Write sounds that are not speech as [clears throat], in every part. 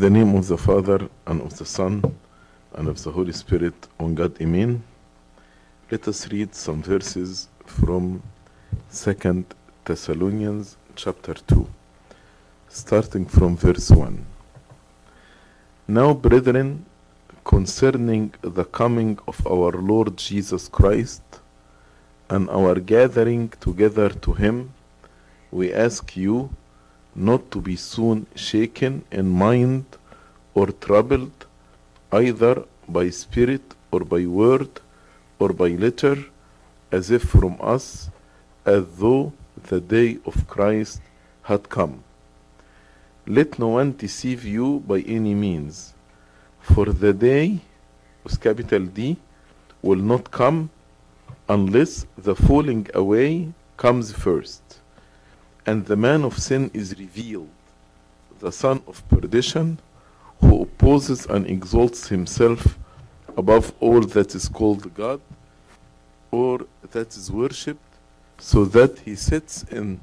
In the name of the Father, and of the Son, and of the Holy Spirit, on God, Amen. Let us read some verses from Second Thessalonians chapter 2, starting from verse 1. Now, brethren, concerning the coming of our Lord Jesus Christ and our gathering together to Him, we ask you not to be soon shaken in mind or troubled, either by spirit or by word or by letter, as if from us, as though the day of Christ had come. Let no one deceive you by any means, for the day, with capital D, will not come unless the falling away comes first, and the man of sin is revealed, the son of perdition, who opposes and exalts himself above all that is called God or that is worshipped, so that he sits in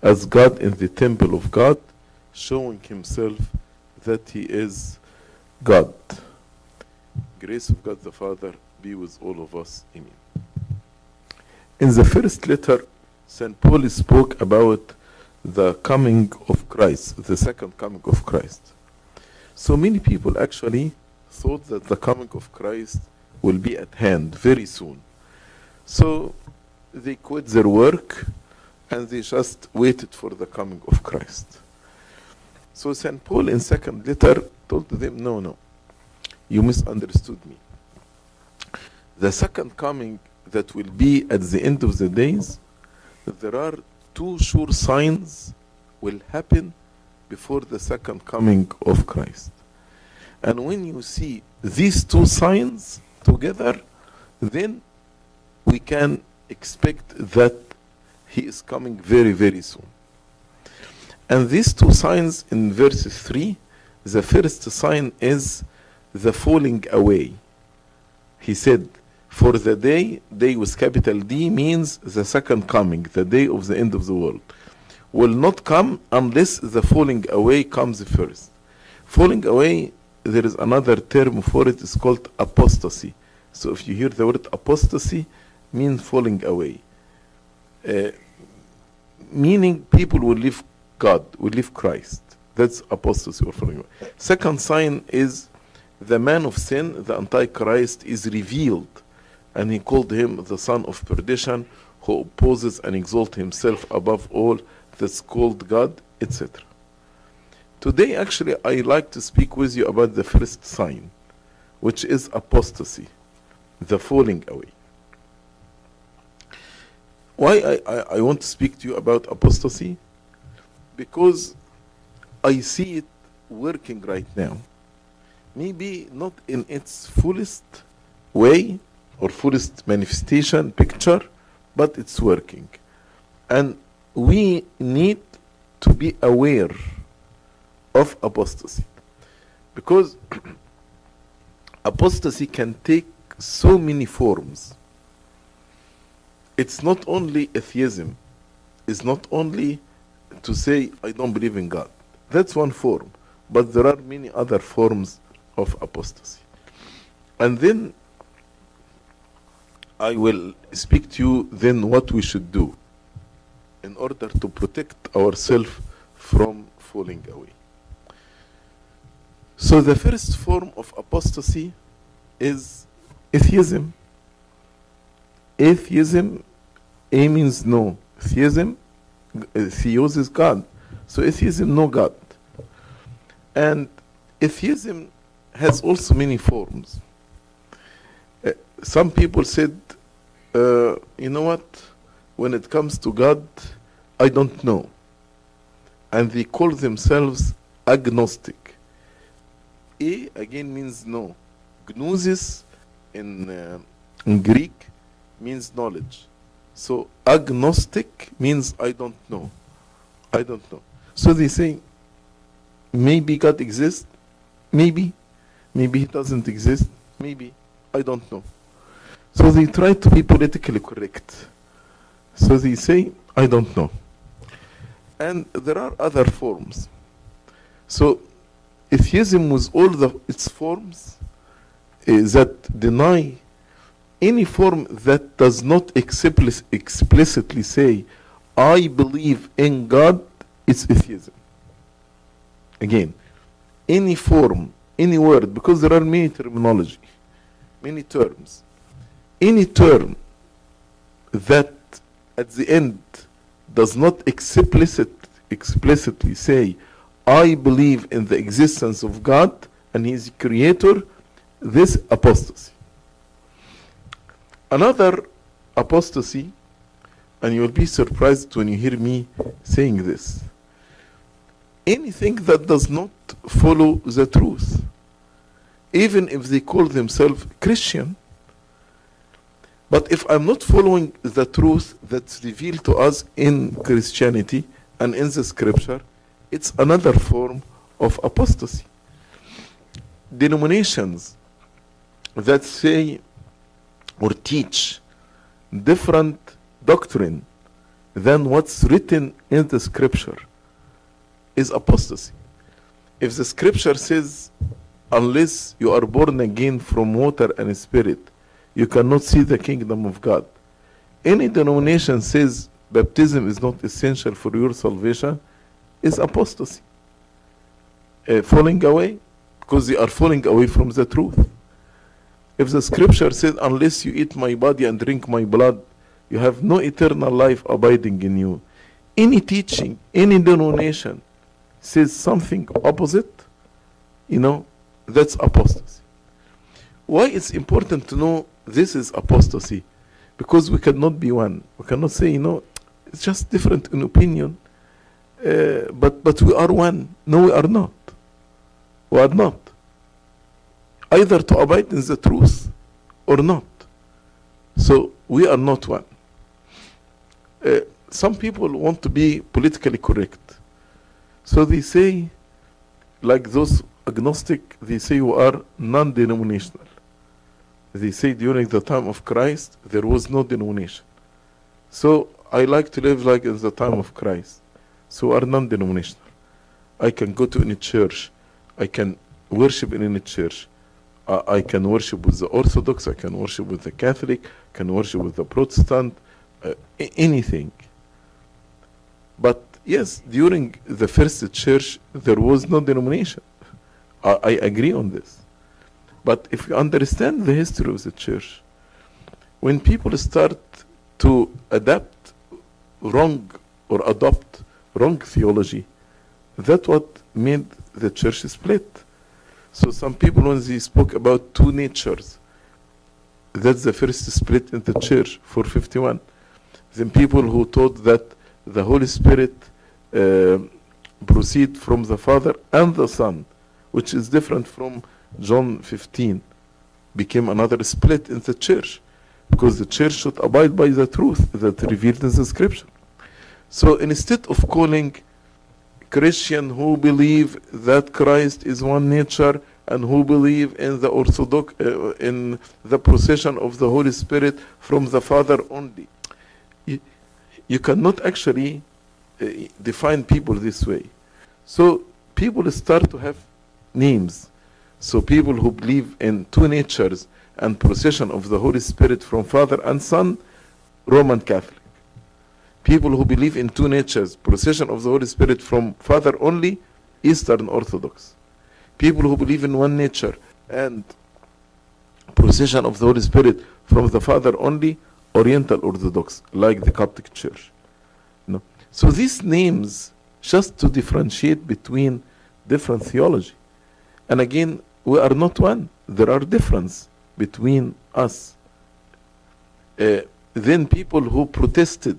as God in the temple of God, showing himself that he is God. Grace of God the Father be with all of us. Amen. In the first letter, St. Paul spoke about the coming of Christ, the second coming of Christ. So many people actually thought that the coming of Christ will be at hand very soon. So they quit their work and they just waited for the coming of Christ. So St. Paul in second letter told them, no, no, you misunderstood me. The second coming that will be at the end of the days, there are two sure signs will happen before the second coming of Christ. And when you see these two signs together, then we can expect that he is coming very, very soon. And these two signs in verse 3, the first sign is the falling away. He said, For the day, day with capital D means the second coming, the day of the end of the world, will not come unless the falling away comes first. Falling away, there is another term for it, it's called apostasy. So if you hear the word apostasy, means falling away. Uh, meaning people will leave God, will leave Christ. That's apostasy or falling away. Second sign is the man of sin, the Antichrist, is revealed, and he called him the son of perdition, who opposes and exalts himself above all that's called God, etc. Today, actually, I like to speak with you about the first sign, which is apostasy, the falling away. Why I, I, I want to speak to you about apostasy? Because I see it working right now. Maybe not in its fullest way or fullest manifestation picture, but it's working. And we need to be aware of apostasy. Because [clears throat] apostasy can take so many forms. It's not only atheism, it's not only to say, I don't believe in God. That's one form. But there are many other forms of apostasy. And then I will speak to you then what we should do in order to protect ourselves from falling away. So the first form of apostasy is atheism. Atheism, A means no. Theism, theos is God. So atheism, no God. And atheism has also many forms. Uh, some people said, uh, you know what? When it comes to God, I don't know. And they call themselves agnostic. A again means no. Gnosis in, uh, in Greek means knowledge. So agnostic means I don't know. I don't know. So they say maybe God exists, maybe, maybe he doesn't exist, maybe, I don't know. So they try to be politically correct. So they say, I don't know. And there are other forms. So atheism with all the, its forms uh, that deny any form that does not explicit, explicitly say, I believe in God, it's atheism. Again, any form, any word, because there are many terminology, many terms. Any term that at the end does not explicit, explicitly say, I believe in the existence of God and His creator, this apostasy. Another apostasy, and you will be surprised when you hear me saying this. Anything that does not follow the truth, even if they call themselves Christian, but if I'm not following the truth that's revealed to us in Christianity and in the scripture, it's another form of apostasy. Denominations that say or teach different doctrine than what's written in the scripture is apostasy. If the scripture says, unless you are born again from water and spirit, you cannot see the kingdom of God. Any denomination says baptism is not essential for your salvation is apostasy. Uh, falling away because they are falling away from the truth. If the scripture says, unless you eat my body and drink my blood, you have no eternal life abiding in you. Any teaching, any denomination says something opposite, you know, that's apostasy. Why it's important to know this is apostasy? Because we cannot be one. We cannot say, you know, it's just different in opinion, uh, but, but we are one. No, we are not. We are not. Either to abide in the truth or not. So we are not one. Uh, some people want to be politically correct. So they say, like those agnostic, they say you are non denominational. They say during the time of Christ there was no denomination. So I like to live like in the time of Christ. So are non denominational. I can go to any church. I can worship in any church. I, I can worship with the Orthodox. I can worship with the Catholic. I can worship with the Protestant. Uh, anything. But yes, during the first church, there was no denomination. I, I agree on this. But if you understand the history of the church, when people start to adapt wrong or adopt wrong theology, that's what made the church split. So some people, when they spoke about two natures, that's the first split in the church for 51. Then people who taught that the Holy Spirit uh, proceed from the Father and the Son, which is different from John 15, became another split in the church because the church should abide by the truth that revealed in the scripture. So instead of calling Christian who believe that Christ is one nature and who believe in the orthodox uh, in the procession of the Holy Spirit from the Father only, you, you cannot actually uh, define people this way. So people start to have names. So people who believe in two natures and procession of the Holy Spirit from Father and Son, Roman Catholic. People who believe in two natures, procession of the Holy Spirit from Father only, Eastern Orthodox. People who believe in one nature and procession of the Holy Spirit from the Father only, Oriental Orthodox, like the Coptic Church. No. So these names, just to differentiate between different theology. And again, we are not one. There are differences between us. Uh, then people who protested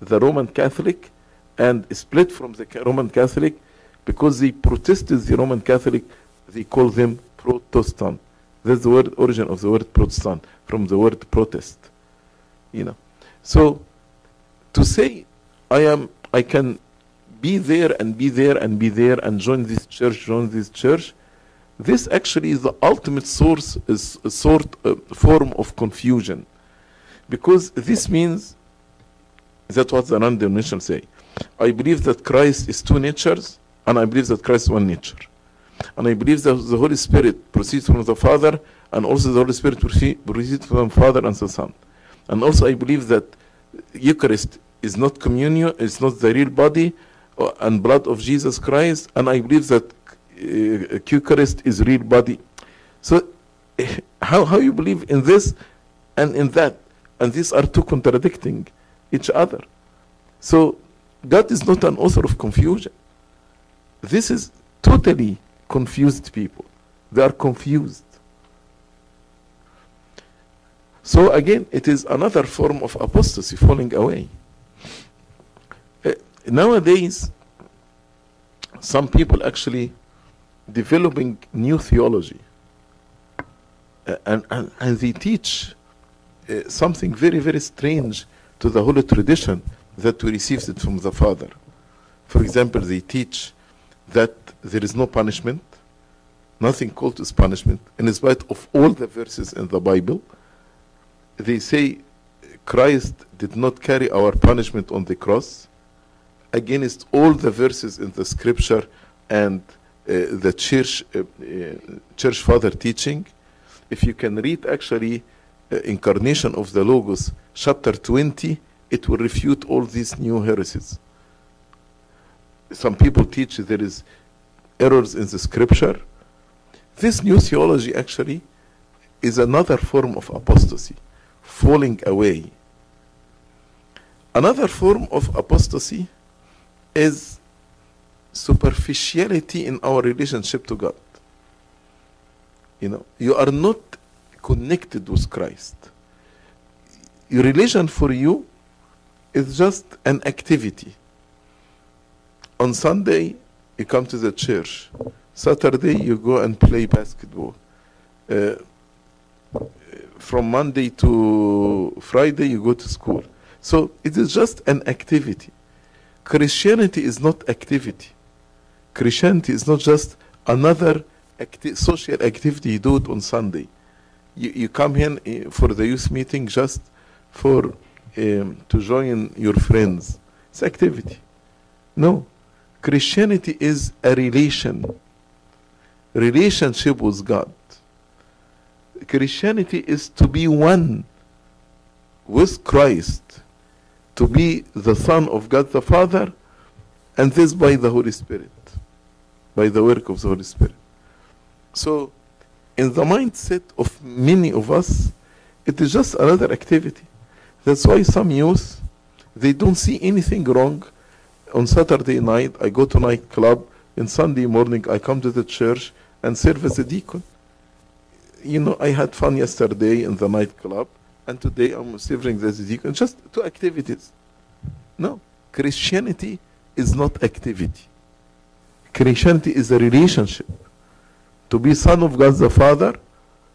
the Roman Catholic and split from the Roman Catholic because they protested the Roman Catholic, they call them Protestant. That's the word origin of the word Protestant from the word protest. You know, so to say I am, I can be there and be there and be there and join this church, join this church. This actually is the ultimate source, is a sort of form of confusion, because this means that what the non-denominational say. I believe that Christ is two natures, and I believe that Christ is one nature. And I believe that the Holy Spirit proceeds from the Father, and also the Holy Spirit proceeds from the Father and the Son. And also I believe that Eucharist is not communion, it's not the real body uh, and blood of Jesus Christ, and I believe that uh, Eucharist is real body. So [laughs] how, how you believe in this and in that, and these are two contradicting each other. So God is not an author of confusion. This is totally confused people. They are confused. So again, it is another form of apostasy, falling away. Uh, nowadays, some people actually developing new theology, Uh, and, and, and they teach uh, something very, very strange to the holy tradition that we received it from the Father. For example, they teach that there is no punishment, nothing called as punishment, in spite of all the verses in the Bible. They say Christ did not carry our punishment on the cross against all the verses in the scripture and the church, uh, uh, church father teaching. If you can read actually uh, Incarnation of the Logos, chapter 20, it will refute all these new heresies. Some people teach there is errors in the scripture. This new theology actually is another form of apostasy, falling away. Another form of apostasy is superficiality in our relationship to God. You know, you are not connected with Christ. Your relation for you is just an activity. On Sunday, you come to the church. Saturday, you go and play basketball. Uh, from Monday to Friday, you go to school. So it is just an activity. Christianity is not activity. Christianity is not just another acti- social activity you do it on Sunday. You, you come here eh, for the youth meeting just for um, to join your friends. It's activity. No, Christianity is a relation, relationship with God. Christianity is to be one with Christ, to be the Son of God the Father, and this by the Holy Spirit, by the work of the Holy Spirit. So, in the mindset of many of us, it is just another activity. That's why some youth, they don't see anything wrong. On Saturday night, I go to nightclub. In Sunday morning, I come to the church and serve as a deacon. You know, I had fun yesterday in the nightclub, and today I'm serving as a deacon. Just two activities. No, Christianity is not activity. Christianity is a relationship. To be son of God the Father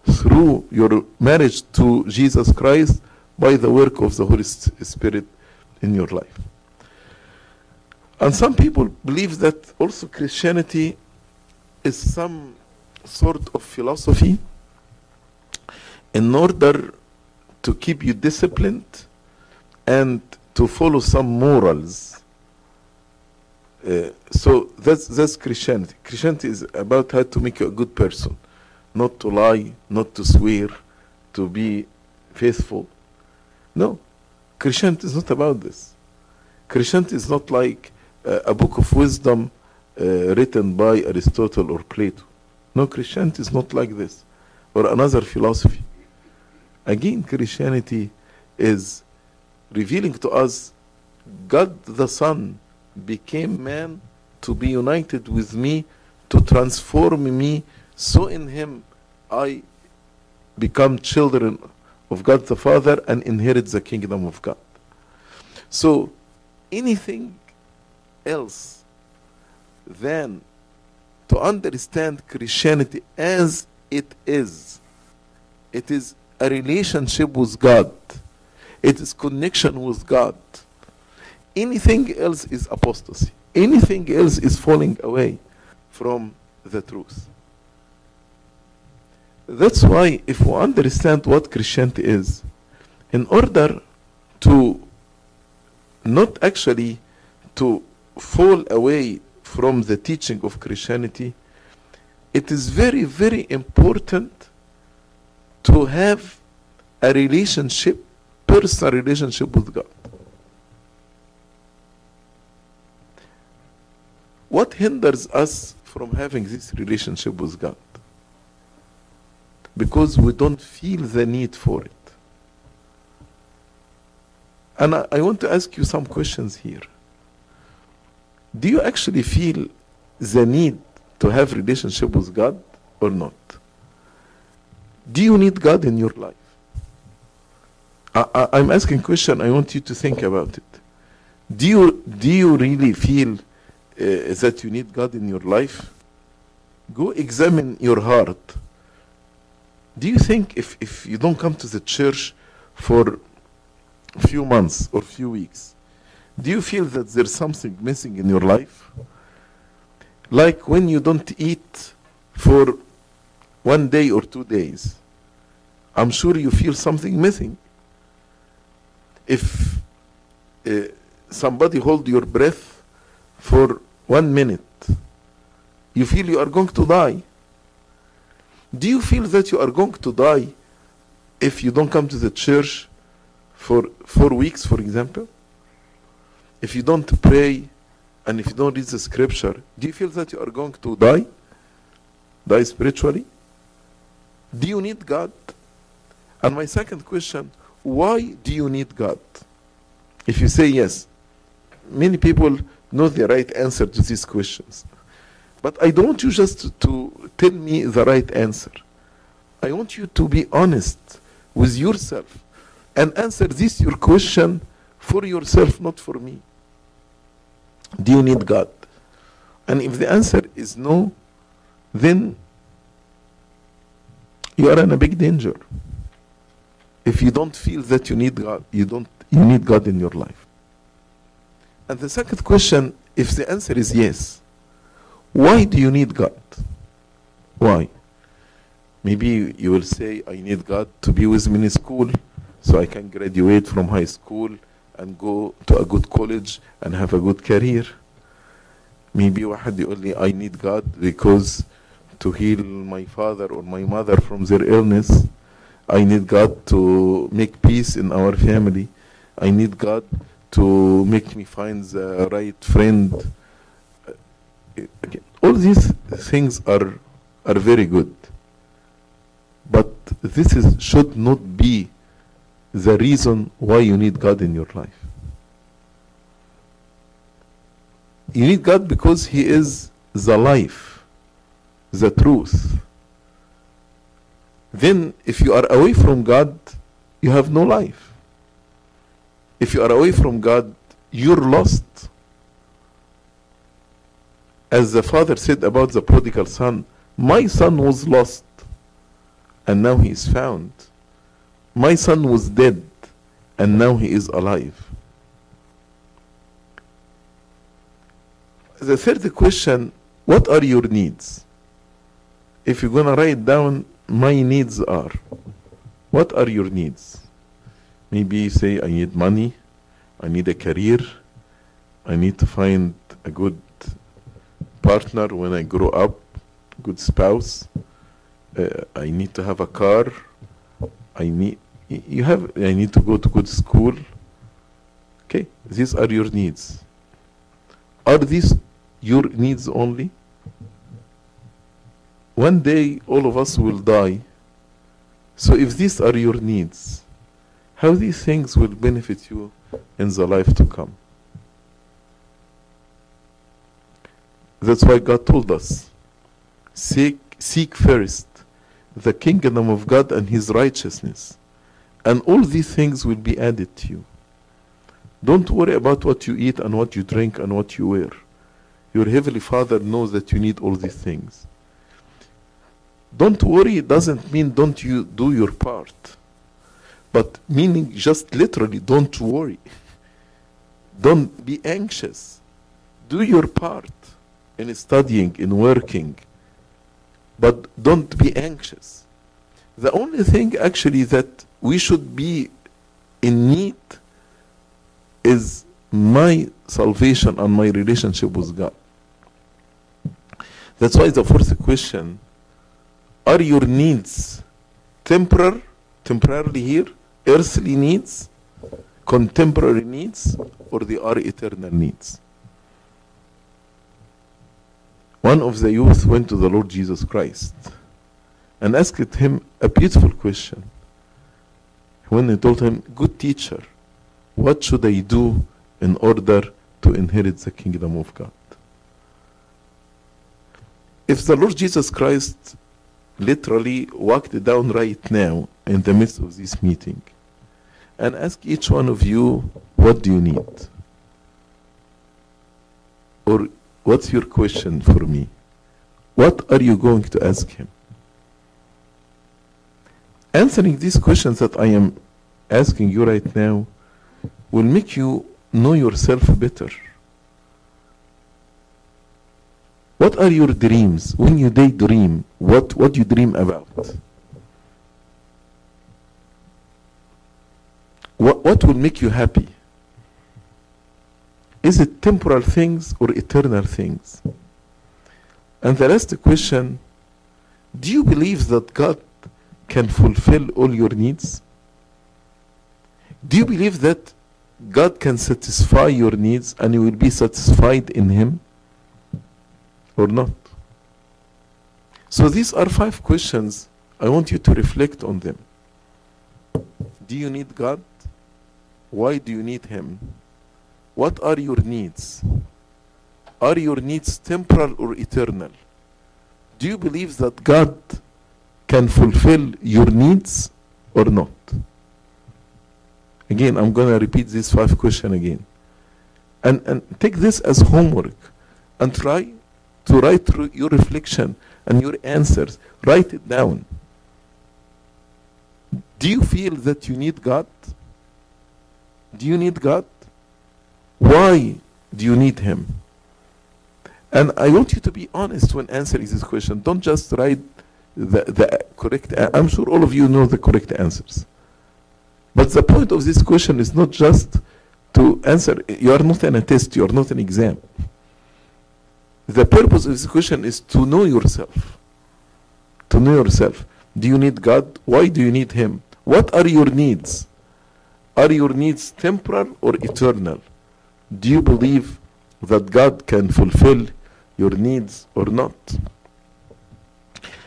through your marriage to Jesus Christ by the work of the Holy Spirit in your life. And some people believe that also Christianity is some sort of philosophy in order to keep you disciplined and to follow some morals. Uh, so that's that's Christianity. Christianity is about how to make you a good person, not to lie, not to swear, to be faithful. No, Christianity is not about this. Christianity is not like uh, a book of wisdom uh, written by Aristotle or Plato. No, Christianity is not like this, or another philosophy. Again, Christianity is revealing to us God the Son became man to be united with me, to transform me, so in him I become children of God the Father and inherit the kingdom of God. So anything else than to understand Christianity as it is, it is a relationship with God. It is connection with God. Anything else is apostasy. Anything else is falling away from the truth. That's why, if we understand what Christianity is, in order to not actually to fall away from the teaching of Christianity, it is very, very important to have a relationship, personal relationship with God. What hinders us from having this relationship with God? Because we don't feel the need for it. And I, I want to ask you some questions here. Do you actually feel the need to have relationship with God or not? Do you need God in your life? I, am asking question. I want you to think about it. Do you do you really feel that you need God in your life? Go examine your heart. Do you think if, if you don't come to the church for a few months or few weeks, do you feel that there's something missing in your life? Like when you don't eat for one day or two days, I'm sure you feel something missing. If uh, somebody hold your breath for one minute, you feel you are going to die. Do you feel that you are going to die if you don't come to the church for four weeks, for example? If you don't pray and if you don't read the scripture, do you feel that you are going to die? Die spiritually? Do you need God? And my second question, why do you need God? If you say yes, many people know the right answer to these questions. But I don't want you just to, tell me the right answer. I want you to be honest with yourself and answer this your question for yourself, not for me. Do you need God? And if the answer is no, then you are in a big danger. If you don't feel that you need God, you don't you need God in your life. And the second question, if the answer is yes, why do you need God? Why? Maybe you will say, I need God to be with me in school so I can graduate from high school and go to a good college and have a good career. Maybe واحد يقول لي I need God because to heal my father or my mother from their illness. I need God to make peace in our family. I need God to make me find the right friend. All these things are are very good. But this is should not be the reason why you need God in your life. You need God because He is the life, the truth. Then, if you are away from God, you have no life. If you are away from God, you're lost. As the father said about the prodigal son, my son was lost and now he is found. My son was dead, and now he is alive. The third question what are your needs? If you're going to write down, my needs are, what are your needs? Maybe say, I need money, I need a career, I need to find a good partner when I grow up, good spouse, uh, I need to have a car, I need you have I need to go to good school. Okay, these are your needs. Are these your needs only? One day all of us will die. So if these are your needs, how these things will benefit you in the life to come? That's why God told us seek, seek first the kingdom of God and his righteousness and all these things will be added to you. Don't worry about what you eat and what you drink and what you wear. Your Heavenly Father knows that you need all these things. Don't worry doesn't mean don't you do your part. But meaning just literally don't worry. Don't be anxious. Do your part in studying, in working. But don't be anxious. The only thing actually that we should be in need is my salvation and my relationship with God. That's why the fourth question are your needs temporal, temporarily here, earthly needs, contemporary needs, or they are eternal needs? One of the youth went to the Lord Jesus Christ and asked him a beautiful question. When he told him, Good teacher, what should I do in order to inherit the kingdom of God? If the Lord Jesus Christ literally walked down right now in the midst of this meeting and ask each one of you, What do you need? Or what's your question for me? What are you going to ask him? Answering these questions that I am asking you right now will make you know yourself better. What are your dreams? When you daydream, what, what do you dream about? What, what will make you happy? Is it temporal things or eternal things? And the last question do you believe that God can fulfill all your needs? Do you believe that God can satisfy your needs and you will be satisfied in Him or not? So these are five questions. I want you to reflect on them. Do you need God? Why do you need Him? What are your needs? Are your needs temporal or eternal? Do you believe that God can fulfill your needs or not? Again, I'm going to repeat these five questions again. And, and take this as homework and try to write through your reflection and your answers. Write it down. Do you feel that you need God? Do you need God? Why do you need Him? And I want you to be honest when answering this question. Don't just write the, the correct. Answer. I'm sure all of you know the correct answers. But the point of this question is not just to answer. You are not in a test. You are not an exam. The purpose of this question is to know yourself. To know yourself. Do you need God? Why do you need Him? What are your needs? Are your needs temporal or eternal? Do you believe that God can fulfill your needs or not?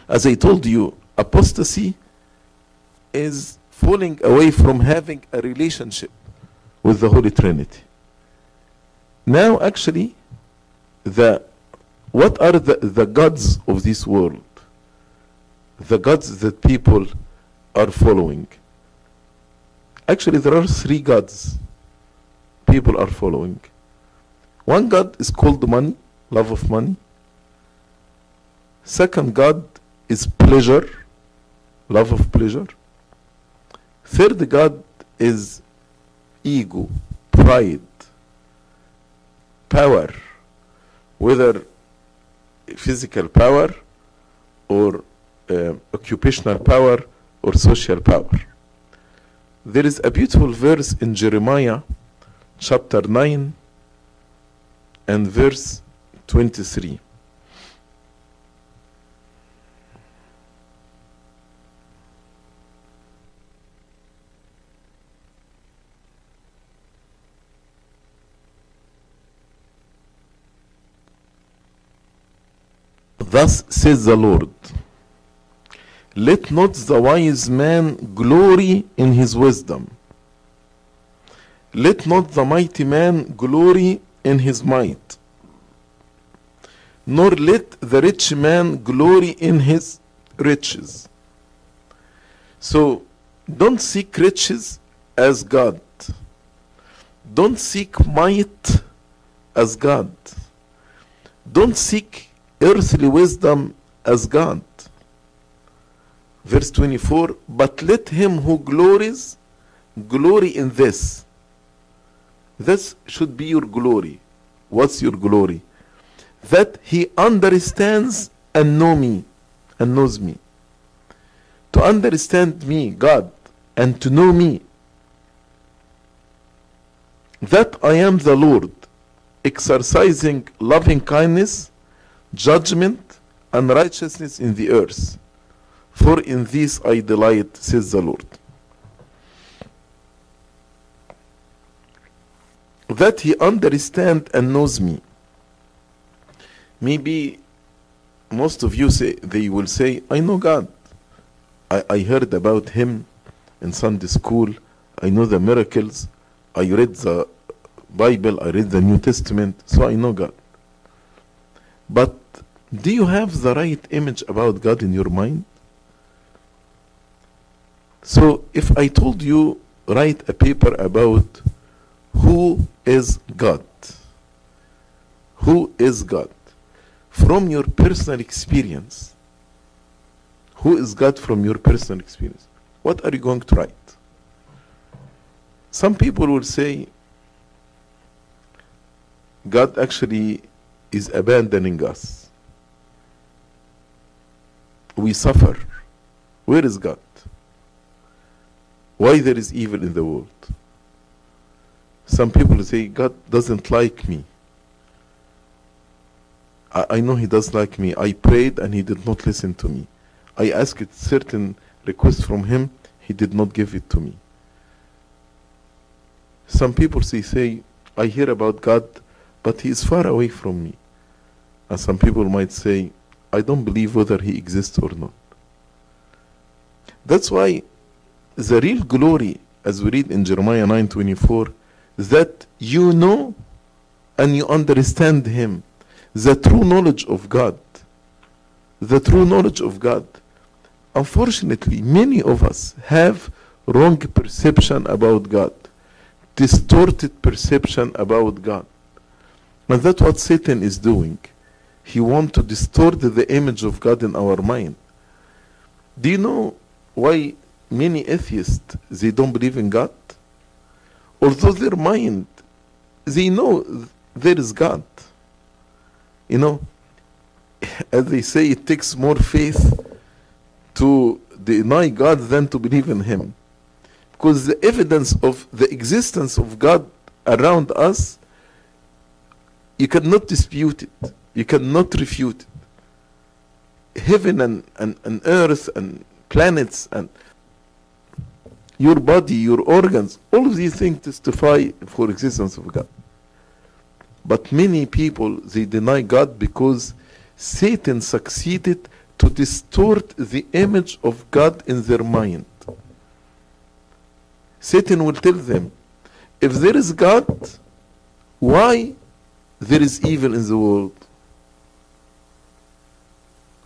As I told you, apostasy is falling away from having a relationship with the Holy Trinity. Now, actually, the what are the, the gods of this world? The gods that people are following. Actually, there are three gods people are following. One God is called money, love of money. Second God is pleasure, love of pleasure. Third God is ego, pride, power, whether physical power or uh, occupational power or social power. There is a beautiful verse in Jeremiah chapter 9 and verse 23. Thus says the Lord Let not the wise man glory in his wisdom, let not the mighty man glory in his might, nor let the rich man glory in his riches. So don't seek riches as God. Don't seek might as God. Don't seek earthly wisdom as God. Verse 24 But let him who glories glory in this. This should be your glory. What's your glory? That he understands and know me and knows me. To understand me, God, and to know me. That I am the Lord, exercising loving kindness, judgment, and righteousness in the earth. For in this I delight, says the Lord. That he understand and knows me. Maybe most of you say they will say, I know God. I, I heard about him in Sunday school. I know the miracles. I read the Bible. I read the New Testament. So I know God. But do you have the right image about God in your mind? So if I told you write a paper about who is God, who is God from your personal experience, who is God from your personal experience, what are you going to write? Some people will say God actually is abandoning us. We suffer. Where is God? Why there is evil in the world? Some people say God doesn't like me. I, I know He does like me. I prayed and He did not listen to me. I asked certain requests from Him, He did not give it to me. Some people say, say, I hear about God, but He is far away from me. And some people might say, I don't believe whether He exists or not. That's why the real glory, as we read in Jeremiah 9:24, is that you know and you understand Him, the true knowledge of God. The true knowledge of God. Unfortunately, many of us have wrong perception about God, distorted perception about God. And that's what Satan is doing. He wants to distort the image of God in our mind. Do you know why many atheists they don't believe in God? Although their mind they know there is God. You know, as they say, it takes more faith to deny God than to believe in Him. Because the evidence of the existence of God around us, you cannot dispute it, you cannot refute it. Heaven and, and, and earth and planets and your body, your organs, all of these things testify for existence of God. But many people they deny God because Satan succeeded to distort the image of God in their mind. Satan will tell them, if there is God, why there is evil in the world?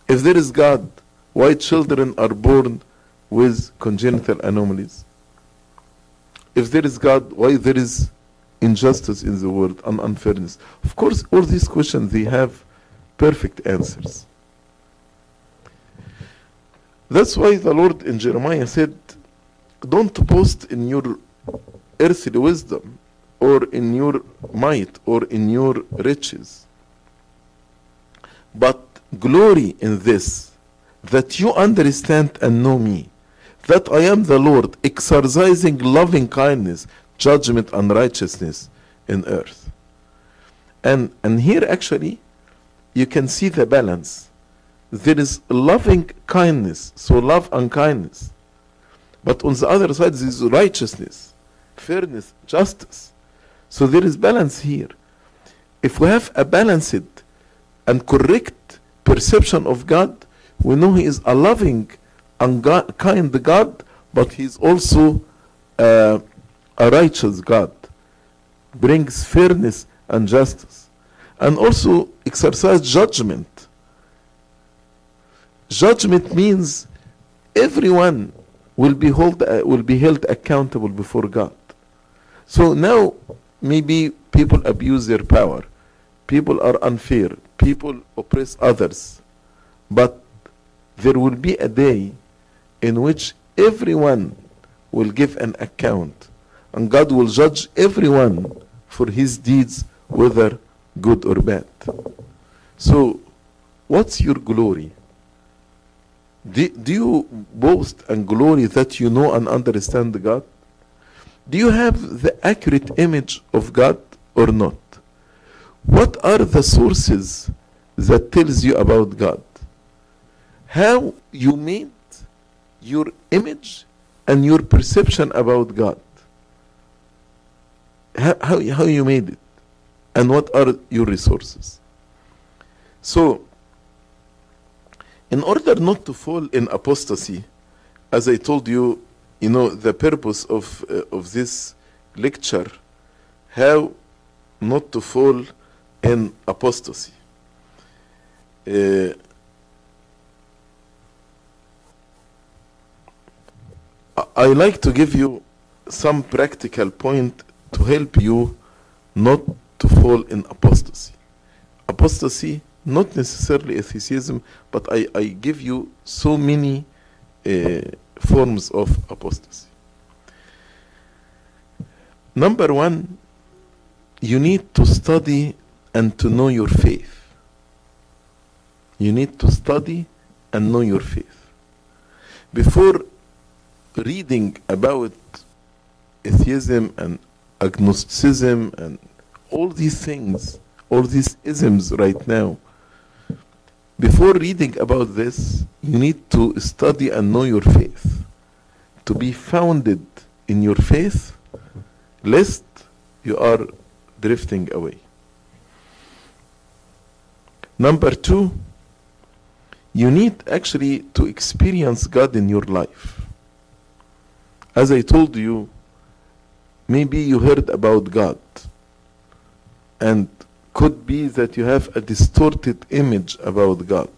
If there is God, why children are born with congenital anomalies? If there is God, why there is injustice in the world and unfairness? Of course, all these questions they have perfect answers. That's why the Lord in Jeremiah said, Don't boast in your earthly wisdom or in your might or in your riches, but glory in this, that you understand and know me, that I am the Lord, exercising loving kindness, judgment, and righteousness in earth. And, and here actually, you can see the balance. There is loving kindness, so love and kindness. But on the other side, there is righteousness, fairness, justice. So there is balance here. If we have a balanced and correct perception of God, we know He is a loving and God, kind God, but He is also uh, a righteous God, brings fairness and justice, and also exercise judgment. Judgment means everyone will be hold, uh, will be held accountable before God. So now maybe people abuse their power, people are unfair, people oppress others, but there will be a day in which everyone will give an account. And God will judge everyone for his deeds whether good or bad. So what's your glory? Do, do you boast and glory that you know and understand God? Do you have the accurate image of God or not? What are the sources that tells you about God? How you made your image and your perception about God. How, how, how you made it and what are your resources. So, in order not to fall in apostasy, as I told you, you know, the purpose of, uh, of this lecture, how not to fall in apostasy. Uh, I- like to give you some practical point to help you not to fall in apostasy. Apostasy, not necessarily atheism, but I, I give you so many uh, forms of apostasy. Number one, you need to study and to know your faith. You need to study and know your faith. Before reading about atheism and agnosticism and all these things, all these isms right now, before reading about this, you need to study and know your faith. To be founded in your faith, lest you are drifting away. Number two, you need actually to experience God in your life. As I told you, maybe you heard about God, and could be that you have a distorted image about God.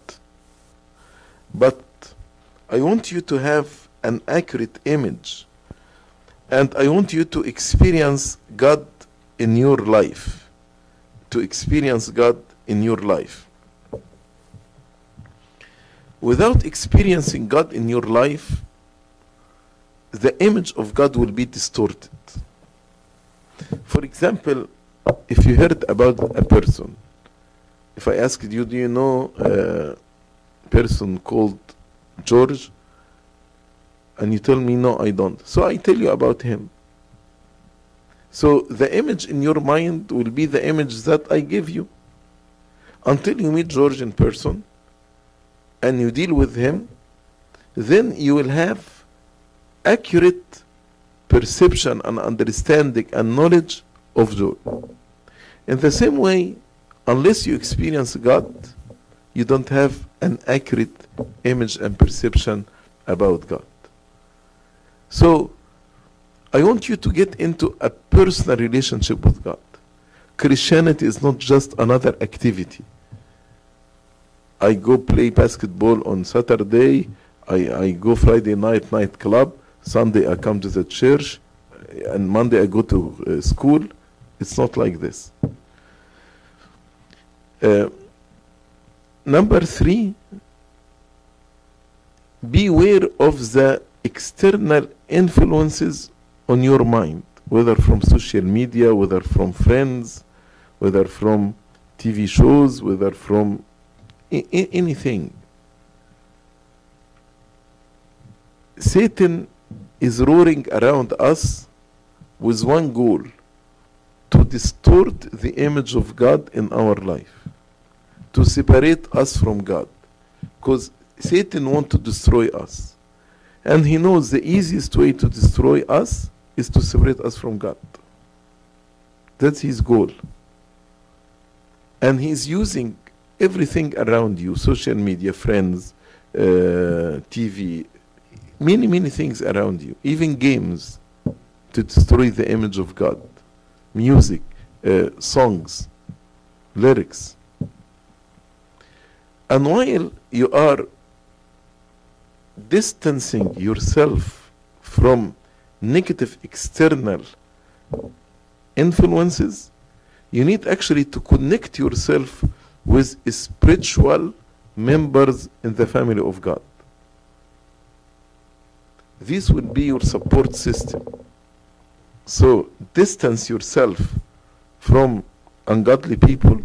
But I want you to have an accurate image, and I want you to experience God in your life. To experience God in your life. Without experiencing God in your life, the image of God will be distorted. For example, if you heard about a person, if I asked you, do you know a person called George? And you tell me, no, I don't. So I tell you about him. So the image in your mind will be the image that I give you. Until you meet George in person and you deal with him, then you will have accurate perception and understanding and knowledge of George. In the same way, unless you experience God, you don't have an accurate image and perception about God. So, I want you to get into a personal relationship with God. Christianity is not just another activity. I go play basketball on Saturday, I, I go Friday night night club, Sunday I come to the church, and Monday I go to uh, school. It's not like this. Uh, number three, beware of the external influences on your mind, whether from social media, whether from friends, whether from TV shows, whether from anything. Satan is roaring around us with one goal to distort the image of God in our life, to separate us from God. Because Satan wants to destroy us. And he knows the easiest way to destroy us is to separate us from God. That's his goal. And he's using everything around you social media, friends, uh, TV, many, many things around you, even games to destroy the image of God, music, uh, songs, lyrics. And while you are distancing yourself from negative external influences, you need actually to connect yourself with spiritual members in the family of God. This will be your support system. So distance yourself from ungodly people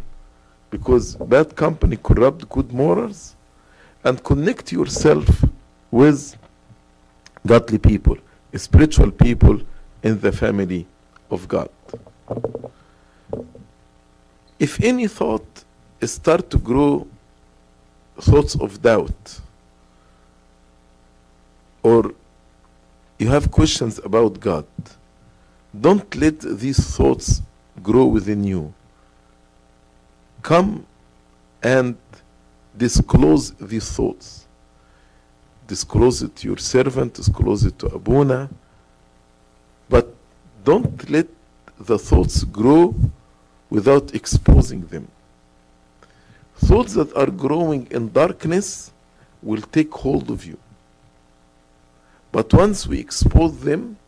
because bad company corrupt good morals and connect yourself with godly people, spiritual people in the family of God. If any thought start to grow thoughts of doubt, or you have questions about God, don't let these thoughts grow within you. Come and disclose these thoughts. Disclose it to your servant, disclose it to Abuna, but don't let the thoughts grow without exposing them. Thoughts that are growing in darkness will take hold of you. But once we expose them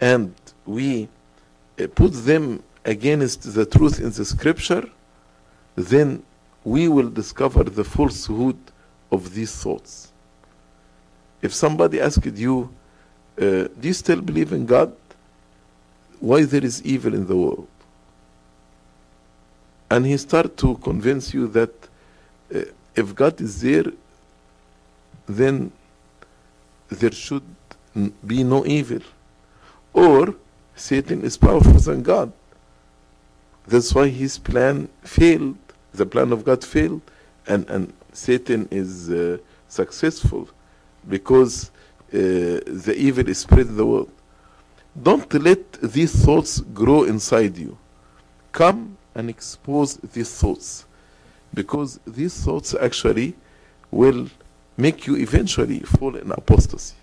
and we uh, put them against the truth in the scripture, then we will discover the falsehood of these thoughts. If somebody asked you, uh, Do you still believe in God? Why there is evil in the world? And he start to convince you that uh, if God is there, then there should be no evil. Or Satan is powerful than God. That's why his plan failed. The plan of God failed, and, and Satan is uh, successful because uh, the evil is spread in the world. Don't let these thoughts grow inside you. Come and expose these thoughts because these thoughts actually will make you eventually fall in apostasy.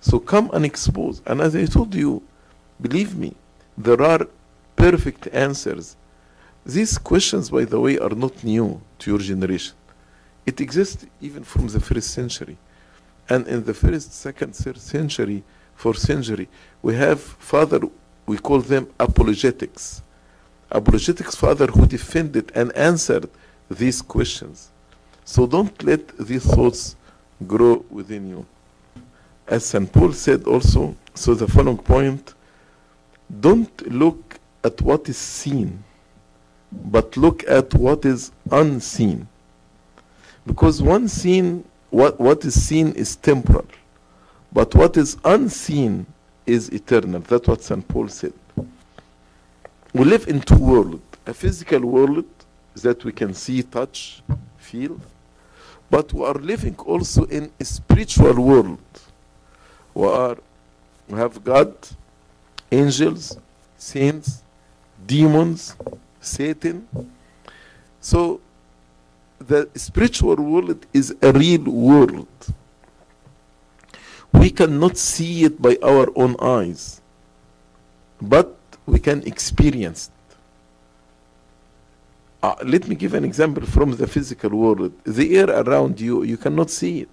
So come and expose. And as I told you, believe me, there are perfect answers. These questions, by the way, are not new to your generation. It exists even from the first century. And in the first, second, third century, fourth century, we have father, we call them apologetics. Apologetics father who defended and answered these questions. So don't let these thoughts grow within you. As St. Paul said also, so the following point don't look at what is seen, but look at what is unseen. Because one seen, what, what is seen is temporal, but what is unseen is eternal. That's what St. Paul said. We live in two worlds a physical world that we can see, touch, feel, but we are living also in a spiritual world. We are we have God, angels, saints, demons, Satan. So the spiritual world is a real world. We cannot see it by our own eyes, but we can experience. Uh, let me give an example from the physical world. The air around you, you cannot see it,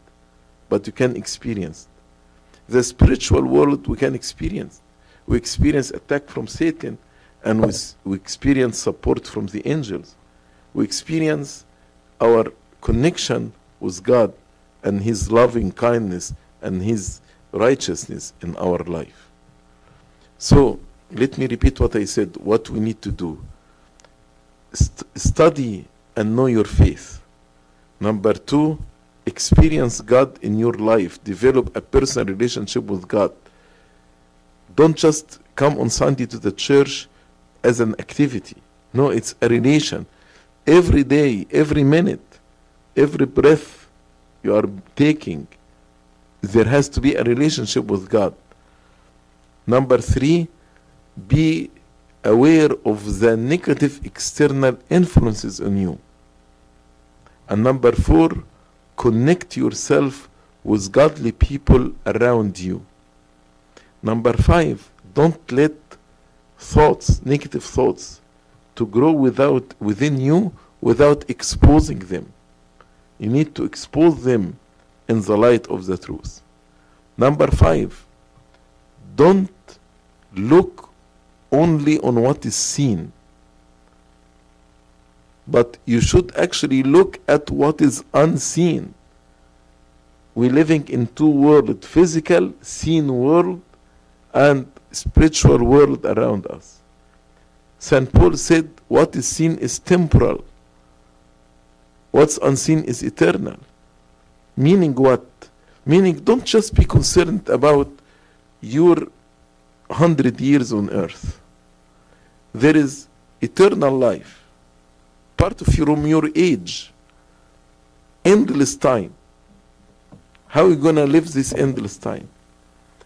but you can experience. The spiritual world, we can experience. We experience attack from Satan, and we, we experience support from the angels. We experience our connection with God and His loving kindness and His righteousness in our life. So, let me repeat what I said, what we need to do. St- study and know your faith. Number two, experience God in your life. Develop a personal relationship with God. Don't just come on Sunday to the church as an activity. No, it's a relation. Every day, every minute, every breath you are taking, there has to be a relationship with God. Number three, be aware of the negative external influences on you. And number four, connect yourself with godly people around you. Number five, don't let thoughts, negative thoughts, to grow without within you without exposing them. You need to expose them in the light of the truth. Number five, don't look only on what is seen, but you should actually look at what is unseen. We're living in two worlds physical, seen world, and spiritual world around us. St. Paul said, What is seen is temporal, what's unseen is eternal. Meaning what? Meaning, don't just be concerned about your hundred years on earth. There is eternal life, part of your, your age, endless time. How are you going to live this endless time?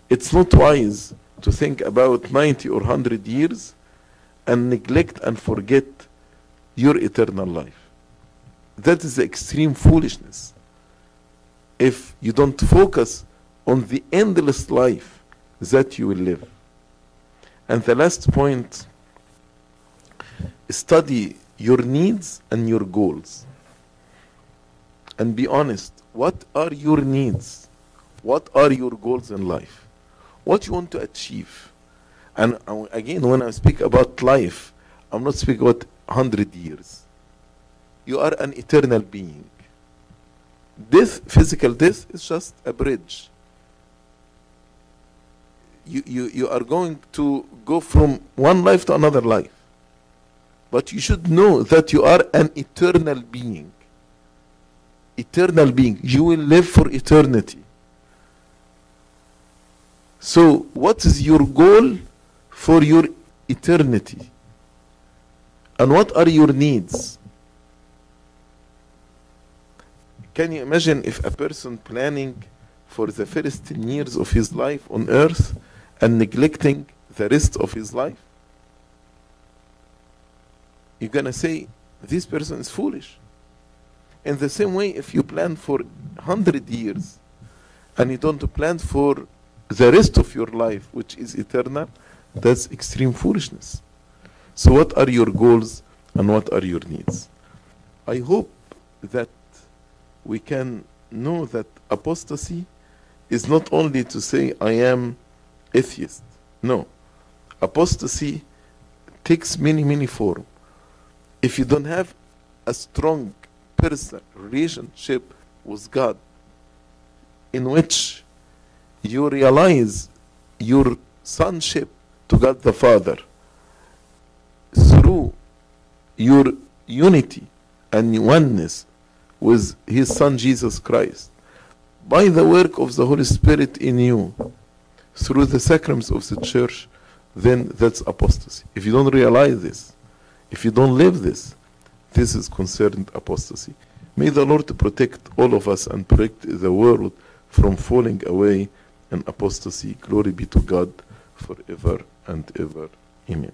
It's not wise to think about 90 or 100 years and neglect and forget your eternal life. That is extreme foolishness. If you don't focus on the endless life that you will live. And the last point study your needs and your goals. And be honest. What are your needs? What are your goals in life? What you want to achieve? And again, when I speak about life, I'm not speaking about 100 years. You are an eternal being. This physical death is just a bridge. You, you, you are going to go from one life to another life. But you should know that you are an eternal being. Eternal being. You will live for eternity. So, what is your goal for your eternity? And what are your needs? Can you imagine if a person planning for the first 10 years of his life on earth and neglecting the rest of his life? You're going to say, this person is foolish. In the same way, if you plan for 100 years and you don't plan for the rest of your life, which is eternal, that's extreme foolishness. So, what are your goals and what are your needs? I hope that we can know that apostasy is not only to say, I am atheist. No. Apostasy takes many, many forms. If you don't have a strong personal relationship with God, in which you realize your sonship to God the Father through your unity and oneness with His Son Jesus Christ, by the work of the Holy Spirit in you, through the sacraments of the church, then that's apostasy. If you don't realize this, if you don't live this, this is concerned apostasy. May the Lord protect all of us and protect the world from falling away in apostasy. Glory be to God forever and ever. Amen.